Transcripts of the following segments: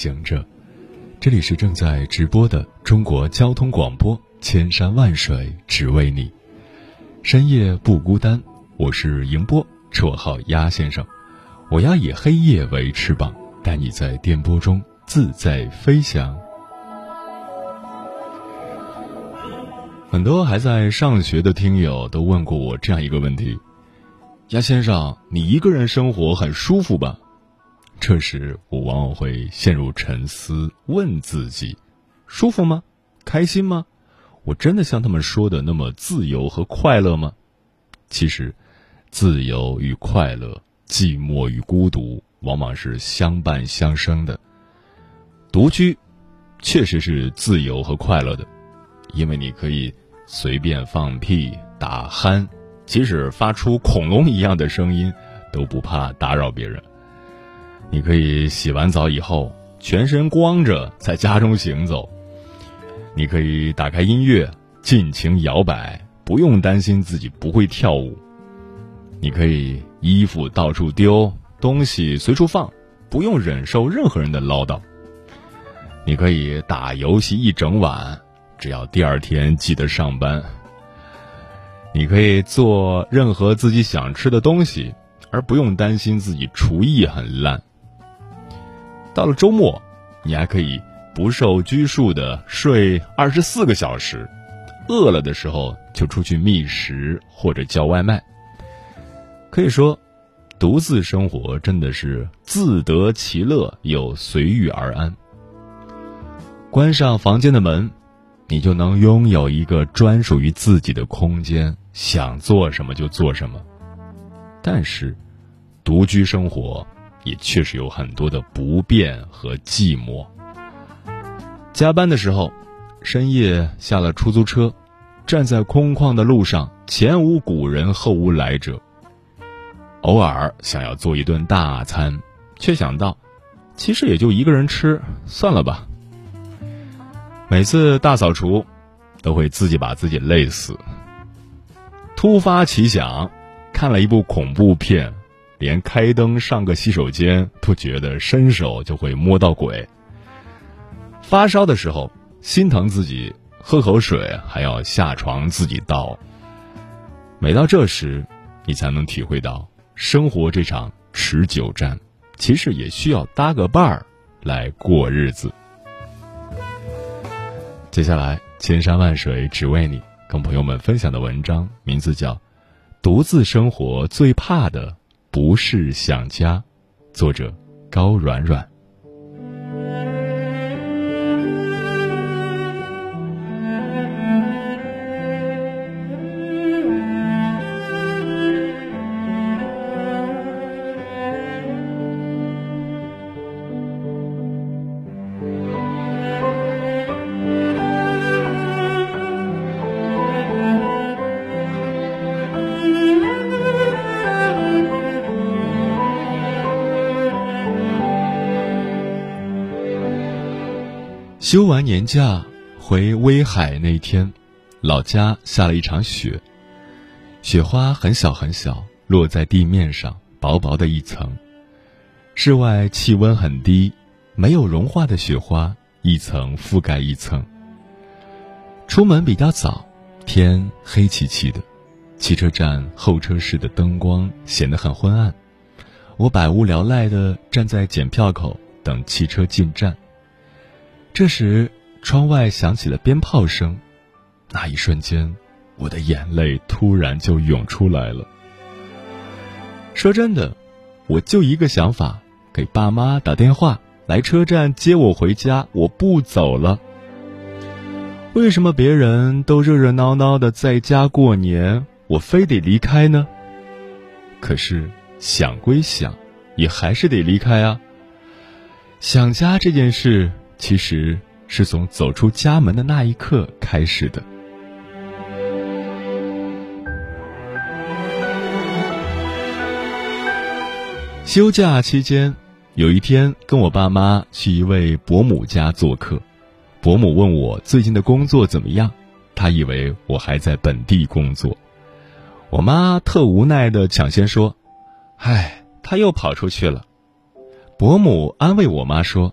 行者，这里是正在直播的中国交通广播，千山万水只为你，深夜不孤单。我是迎波，绰号鸭先生。我要以黑夜为翅膀，带你在电波中自在飞翔。很多还在上学的听友都问过我这样一个问题：鸭先生，你一个人生活很舒服吧？这时，我往往会陷入沉思，问自己：舒服吗？开心吗？我真的像他们说的那么自由和快乐吗？其实，自由与快乐、寂寞与孤独，往往是相伴相生的。独居，确实是自由和快乐的，因为你可以随便放屁、打鼾，即使发出恐龙一样的声音，都不怕打扰别人。你可以洗完澡以后全身光着在家中行走。你可以打开音乐尽情摇摆，不用担心自己不会跳舞。你可以衣服到处丢，东西随处放，不用忍受任何人的唠叨。你可以打游戏一整晚，只要第二天记得上班。你可以做任何自己想吃的东西，而不用担心自己厨艺很烂。到了周末，你还可以不受拘束的睡二十四个小时，饿了的时候就出去觅食或者叫外卖。可以说，独自生活真的是自得其乐又随遇而安。关上房间的门，你就能拥有一个专属于自己的空间，想做什么就做什么。但是，独居生活。也确实有很多的不便和寂寞。加班的时候，深夜下了出租车，站在空旷的路上，前无古人后无来者。偶尔想要做一顿大餐，却想到，其实也就一个人吃，算了吧。每次大扫除，都会自己把自己累死。突发奇想，看了一部恐怖片。连开灯上个洗手间都觉得伸手就会摸到鬼。发烧的时候心疼自己，喝口水还要下床自己倒。每到这时，你才能体会到生活这场持久战，其实也需要搭个伴儿来过日子。接下来，千山万水只为你，跟朋友们分享的文章名字叫《独自生活最怕的》。不是想家，作者高软软。休完年假回威海那天，老家下了一场雪，雪花很小很小，落在地面上，薄薄的一层。室外气温很低，没有融化的雪花一层覆盖一层。出门比较早，天黑漆漆的，汽车站候车室的灯光显得很昏暗。我百无聊赖地站在检票口等汽车进站。这时，窗外响起了鞭炮声，那一瞬间，我的眼泪突然就涌出来了。说真的，我就一个想法：给爸妈打电话来车站接我回家，我不走了。为什么别人都热热闹闹的在家过年，我非得离开呢？可是想归想，也还是得离开啊。想家这件事，其实是从走出家门的那一刻开始的。休假期间，有一天跟我爸妈去一位伯母家做客，伯母问我最近的工作怎么样，她以为我还在本地工作，我妈特无奈的抢先说：“哎，他又跑出去了。”伯母安慰我妈说：“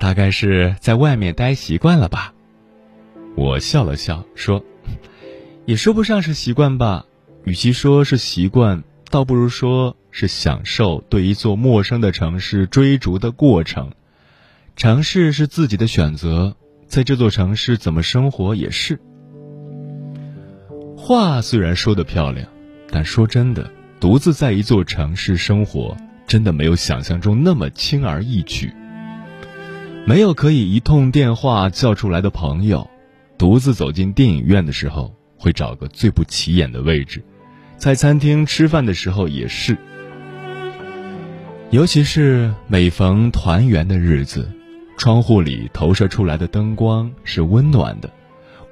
大概是在外面待习惯了吧。”我笑了笑说：“也说不上是习惯吧，与其说是习惯，倒不如说。”是享受对一座陌生的城市追逐的过程，城市是自己的选择，在这座城市怎么生活也是。话虽然说的漂亮，但说真的，独自在一座城市生活，真的没有想象中那么轻而易举。没有可以一通电话叫出来的朋友，独自走进电影院的时候，会找个最不起眼的位置，在餐厅吃饭的时候也是。尤其是每逢团圆的日子，窗户里投射出来的灯光是温暖的，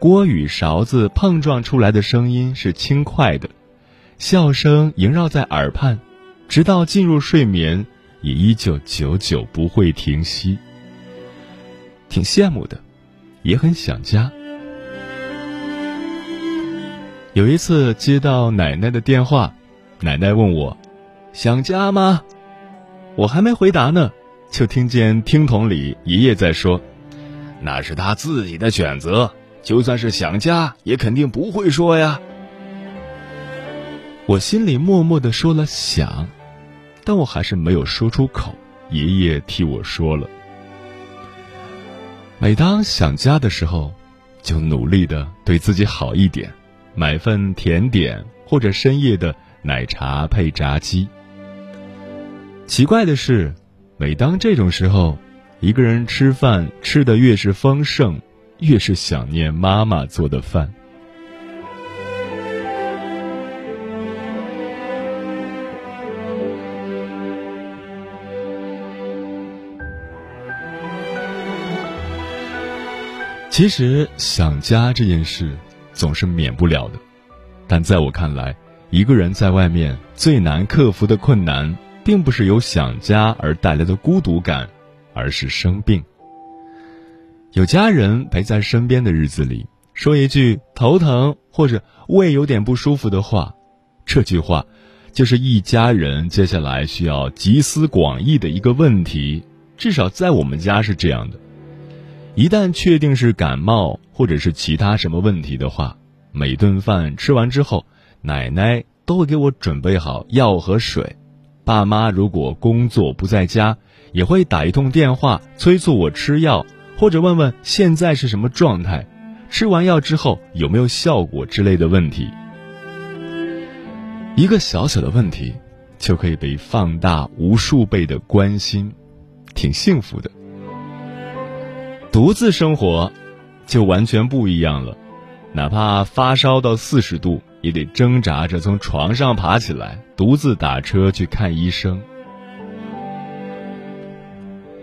锅与勺子碰撞出来的声音是轻快的，笑声萦绕在耳畔，直到进入睡眠，也依旧久久不会停息。挺羡慕的，也很想家。有一次接到奶奶的电话，奶奶问我：“想家吗？”我还没回答呢，就听见听筒里爷爷在说：“那是他自己的选择，就算是想家，也肯定不会说呀。”我心里默默的说了想，但我还是没有说出口。爷爷替我说了。每当想家的时候，就努力的对自己好一点，买份甜点或者深夜的奶茶配炸鸡。奇怪的是，每当这种时候，一个人吃饭吃的越是丰盛，越是想念妈妈做的饭。其实想家这件事总是免不了的，但在我看来，一个人在外面最难克服的困难。并不是由想家而带来的孤独感，而是生病。有家人陪在身边的日子里，说一句头疼或者胃有点不舒服的话，这句话就是一家人接下来需要集思广益的一个问题。至少在我们家是这样的。一旦确定是感冒或者是其他什么问题的话，每顿饭吃完之后，奶奶都会给我准备好药和水。爸妈如果工作不在家，也会打一通电话催促我吃药，或者问问现在是什么状态，吃完药之后有没有效果之类的问题。一个小小的问题，就可以被放大无数倍的关心，挺幸福的。独自生活，就完全不一样了，哪怕发烧到四十度。也得挣扎着从床上爬起来，独自打车去看医生。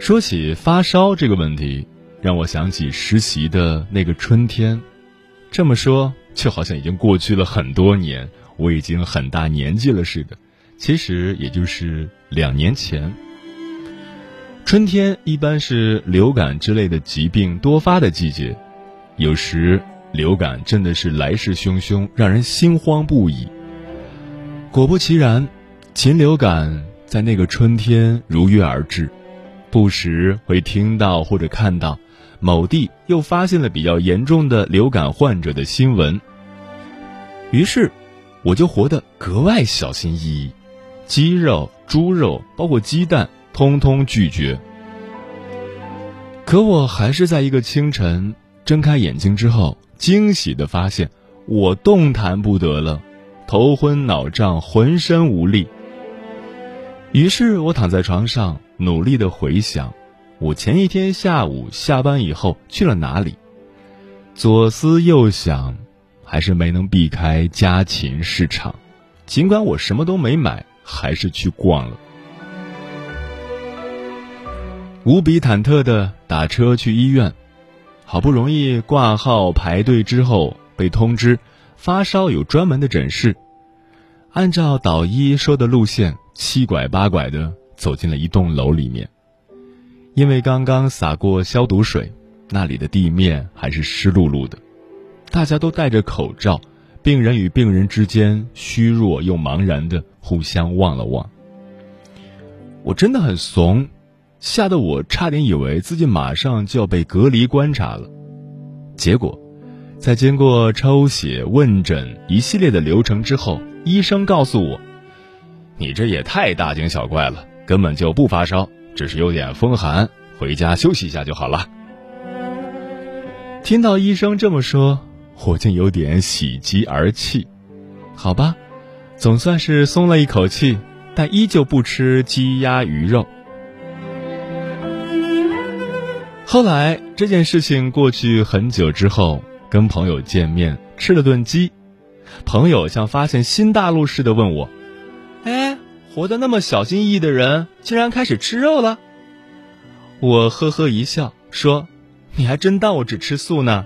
说起发烧这个问题，让我想起实习的那个春天。这么说，就好像已经过去了很多年，我已经很大年纪了似的。其实也就是两年前。春天一般是流感之类的疾病多发的季节，有时。流感真的是来势汹汹，让人心慌不已。果不其然，禽流感在那个春天如约而至，不时会听到或者看到某地又发现了比较严重的流感患者的新闻。于是，我就活得格外小心翼翼，鸡肉、猪肉，包括鸡蛋，通通拒绝。可我还是在一个清晨睁开眼睛之后。惊喜的发现，我动弹不得了，头昏脑胀，浑身无力。于是我躺在床上，努力的回想，我前一天下午下班以后去了哪里。左思右想，还是没能避开家禽市场。尽管我什么都没买，还是去逛了。无比忐忑的打车去医院，好不容易挂号排队之后，被通知发烧有专门的诊室。按照导医说的路线，七拐八拐的走进了一栋楼里面。因为刚刚洒过消毒水，那里的地面还是湿漉漉的。大家都戴着口罩，病人与病人之间虚弱又茫然的互相望了望。我真的很怂，吓得我差点以为自己马上就要被隔离观察了。结果，在经过抽血、问诊一系列的流程之后，医生告诉我：“你这也太大惊小怪了，根本就不发烧。”只是有点风寒，回家休息一下就好了。听到医生这么说，我竟有点喜极而泣。好吧，总算是松了一口气，但依旧不吃鸡鸭鱼肉。后来这件事情过去很久之后，跟朋友见面吃了顿鸡，朋友像发现新大陆似的问我：“哎。”活得那么小心翼翼的人，竟然开始吃肉了。我呵呵一笑，说：“你还真当我只吃素呢？”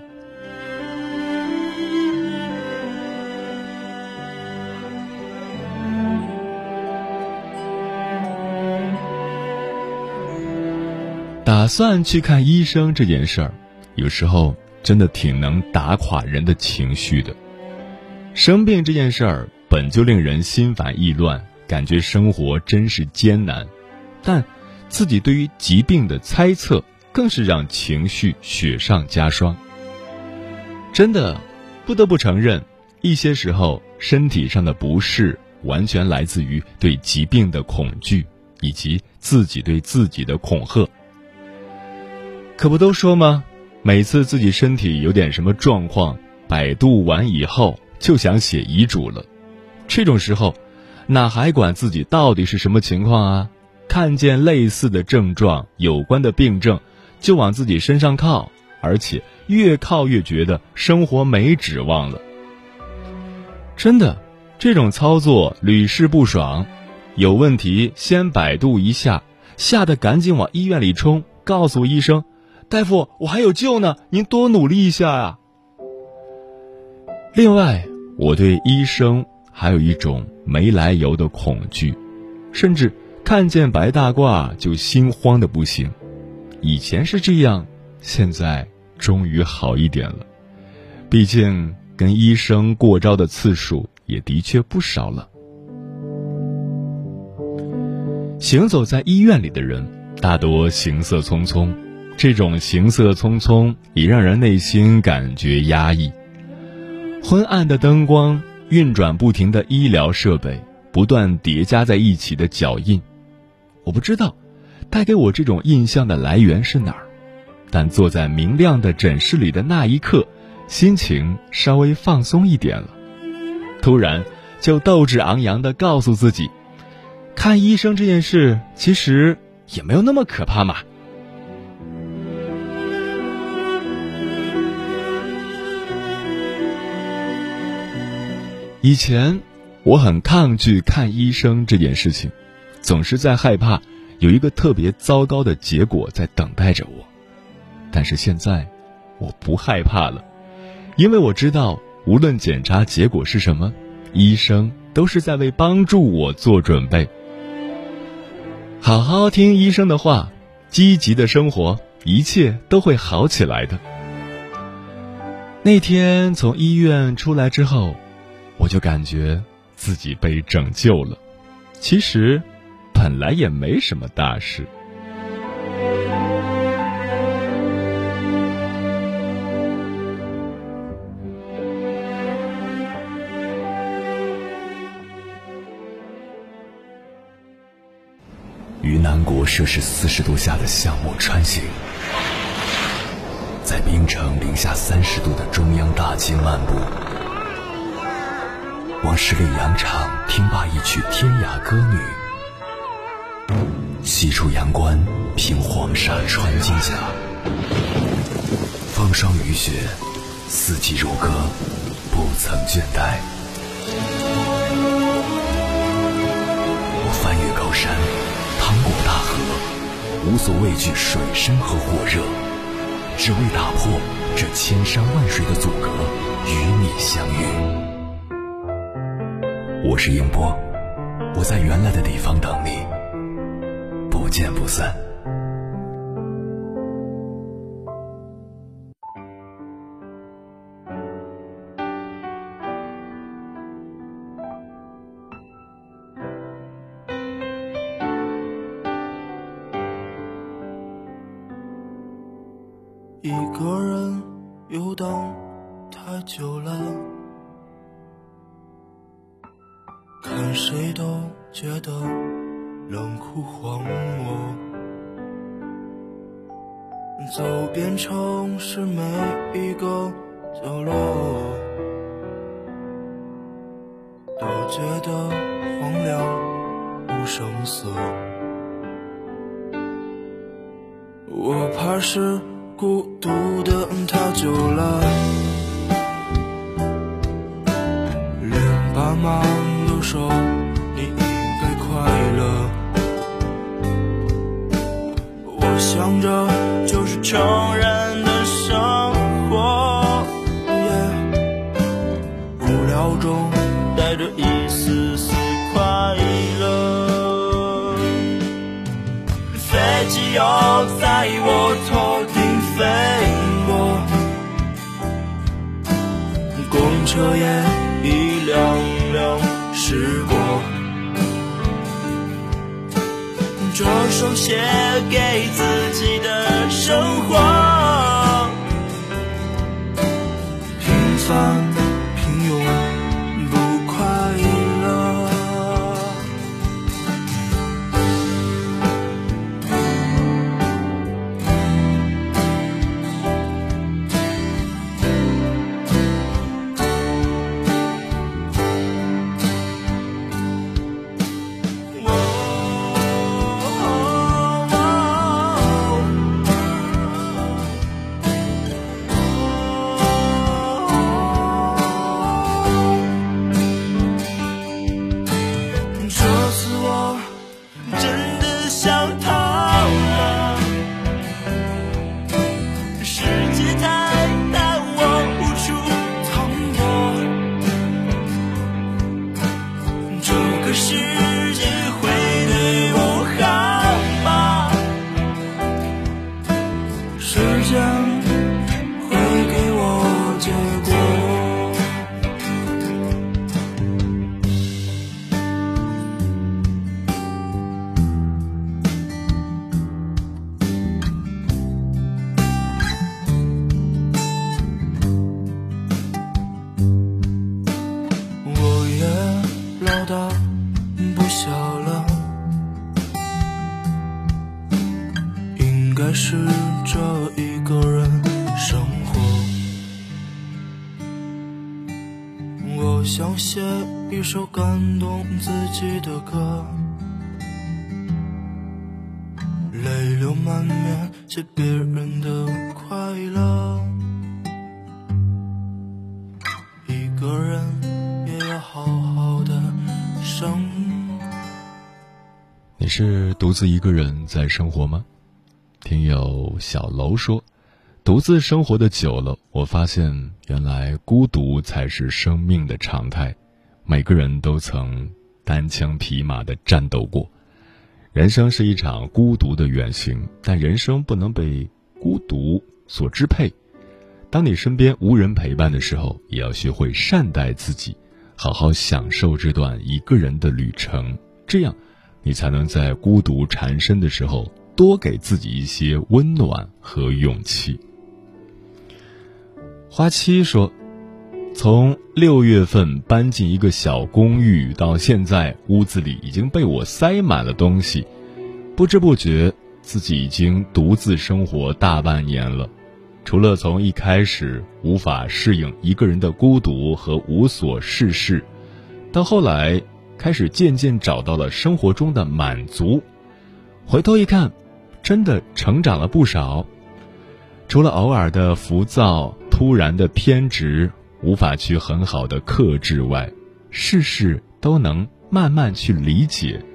打算去看医生这件事儿，有时候真的挺能打垮人的情绪的。生病这件事儿本就令人心烦意乱。感觉生活真是艰难，但自己对于疾病的猜测更是让情绪雪上加霜。真的，不得不承认，一些时候身体上的不适完全来自于对疾病的恐惧，以及自己对自己的恐吓。可不都说吗？每次自己身体有点什么状况，百度完以后就想写遗嘱了。这种时候。哪还管自己到底是什么情况啊？看见类似的症状、有关的病症，就往自己身上靠，而且越靠越觉得生活没指望了。真的，这种操作屡试不爽。有问题先百度一下，吓得赶紧往医院里冲，告诉医生：“大夫，我还有救呢，您多努力一下呀。”另外，我对医生。还有一种没来由的恐惧，甚至看见白大褂就心慌的不行。以前是这样，现在终于好一点了。毕竟跟医生过招的次数也的确不少了。行走在医院里的人大多行色匆匆，这种行色匆匆已让人内心感觉压抑。昏暗的灯光。运转不停的医疗设备，不断叠加在一起的脚印，我不知道带给我这种印象的来源是哪儿，但坐在明亮的诊室里的那一刻，心情稍微放松一点了。突然就斗志昂扬的告诉自己，看医生这件事其实也没有那么可怕嘛。以前，我很抗拒看医生这件事情，总是在害怕有一个特别糟糕的结果在等待着我。但是现在，我不害怕了，因为我知道，无论检查结果是什么，医生都是在为帮助我做准备。好好听医生的话，积极的生活，一切都会好起来的。那天从医院出来之后。我就感觉自己被拯救了，其实本来也没什么大事。于南国摄氏四十度下的项目穿行，在冰城零下三十度的中央大街漫步。往十里洋场听罢一曲天涯歌女，西出阳关凭黄沙穿金甲，风霜雨雪四季如歌，不曾倦怠。我翻越高山，趟过大河，无所畏惧水深和火热，只为打破这千山万水的阻隔，与你相遇。我是英波，我在原来的地方等你，不见不散。声色。我怕是。孤独的太久了，连爸妈都说你应该快乐。我想着就是成人在我头顶。飞过，公车也一辆辆驶过，这首写给自己的生活，我想写一首感动自己的歌，泪流满面写别人的快乐。一个人也要好好的生。你是独自一个人在生活吗？听友小楼说：“独自生活的久了，我发现原来孤独才是生命的常态。每个人都曾单枪匹马的战斗过。人生是一场孤独的远行，但人生不能被孤独所支配。当你身边无人陪伴的时候，也要学会善待自己，好好享受这段一个人的旅程。这样，你才能在孤独缠身的时候。”多给自己一些温暖和勇气。花七说：“从六月份搬进一个小公寓到现在，屋子里已经被我塞满了东西，不知不觉自己已经独自生活大半年了。除了从一开始无法适应一个人的孤独和无所事事，到后来开始渐渐找到了生活中的满足，回头一看。”真的成长了不少。除了偶尔的浮躁、突然的偏执，无法去很好的克制外，事事都能慢慢去理解，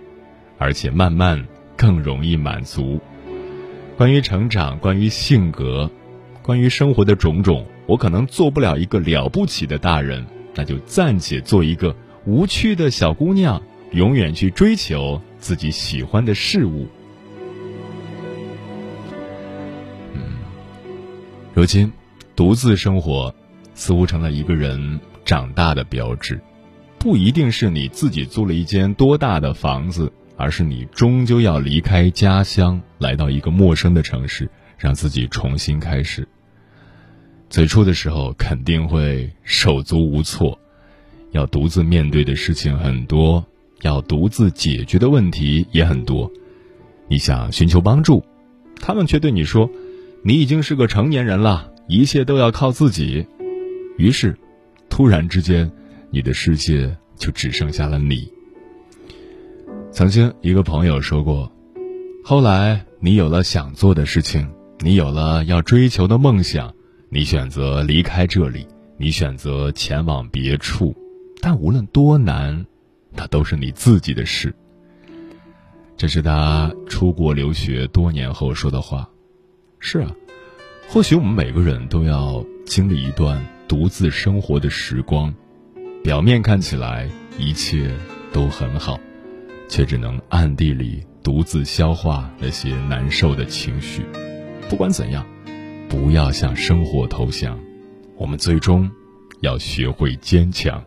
而且慢慢更容易满足。关于成长，关于性格，关于生活的种种，我可能做不了一个了不起的大人，那就暂且做一个无趣的小姑娘，永远去追求自己喜欢的事物。如今独自生活，似乎成了一个人长大的标志，不一定是你自己租了一间多大的房子。而是你终究要离开家乡，来到一个陌生的城市，让自己重新开始。最初的时候肯定会手足无措，要独自面对的事情很多，要独自解决的问题也很多。你想寻求帮助，他们却对你说：“你已经是个成年人了，一切都要靠自己。”于是，突然之间，你的世界就只剩下了你。曾经一个朋友说过，后来你有了想做的事情，你有了要追求的梦想，你选择离开这里，你选择前往别处，但无论多难，那都是你自己的事。这是他出国留学多年后说的话。是啊，或许我们每个人都要经历一段独自生活的时光，表面看起来一切都很好。却只能暗地里独自消化那些难受的情绪。不管怎样，不要向生活投降。我们最终要学会坚强。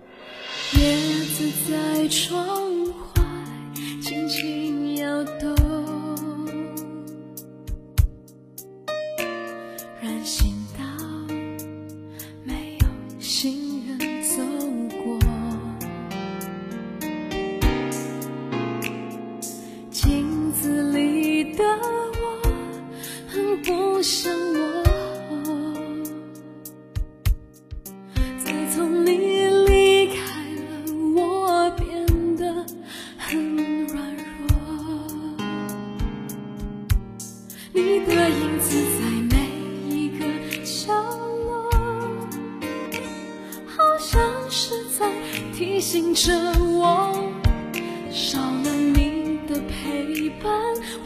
叶子在窗着我，少了你的陪伴，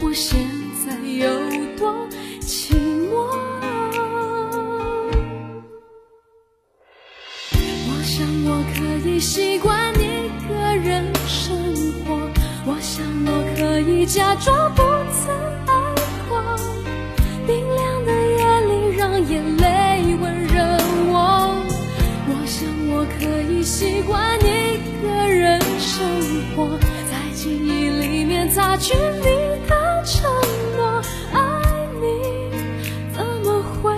我现在有多寂寞。我想我可以习惯一个人生活，我想我可以假装不曾爱过。冰凉的夜里，让眼泪温热我。我想我可以习惯一我，在记忆里面擦去你的承诺。爱你怎么会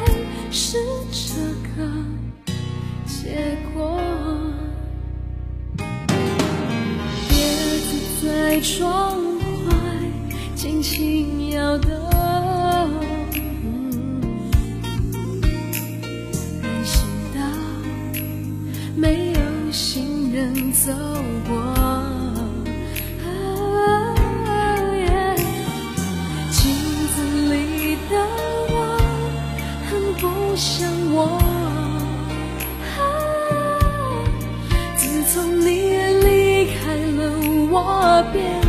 是这个？结果，叶子在窗外轻轻摇动，人行道没有行人走过。像我。自从你离开了，我便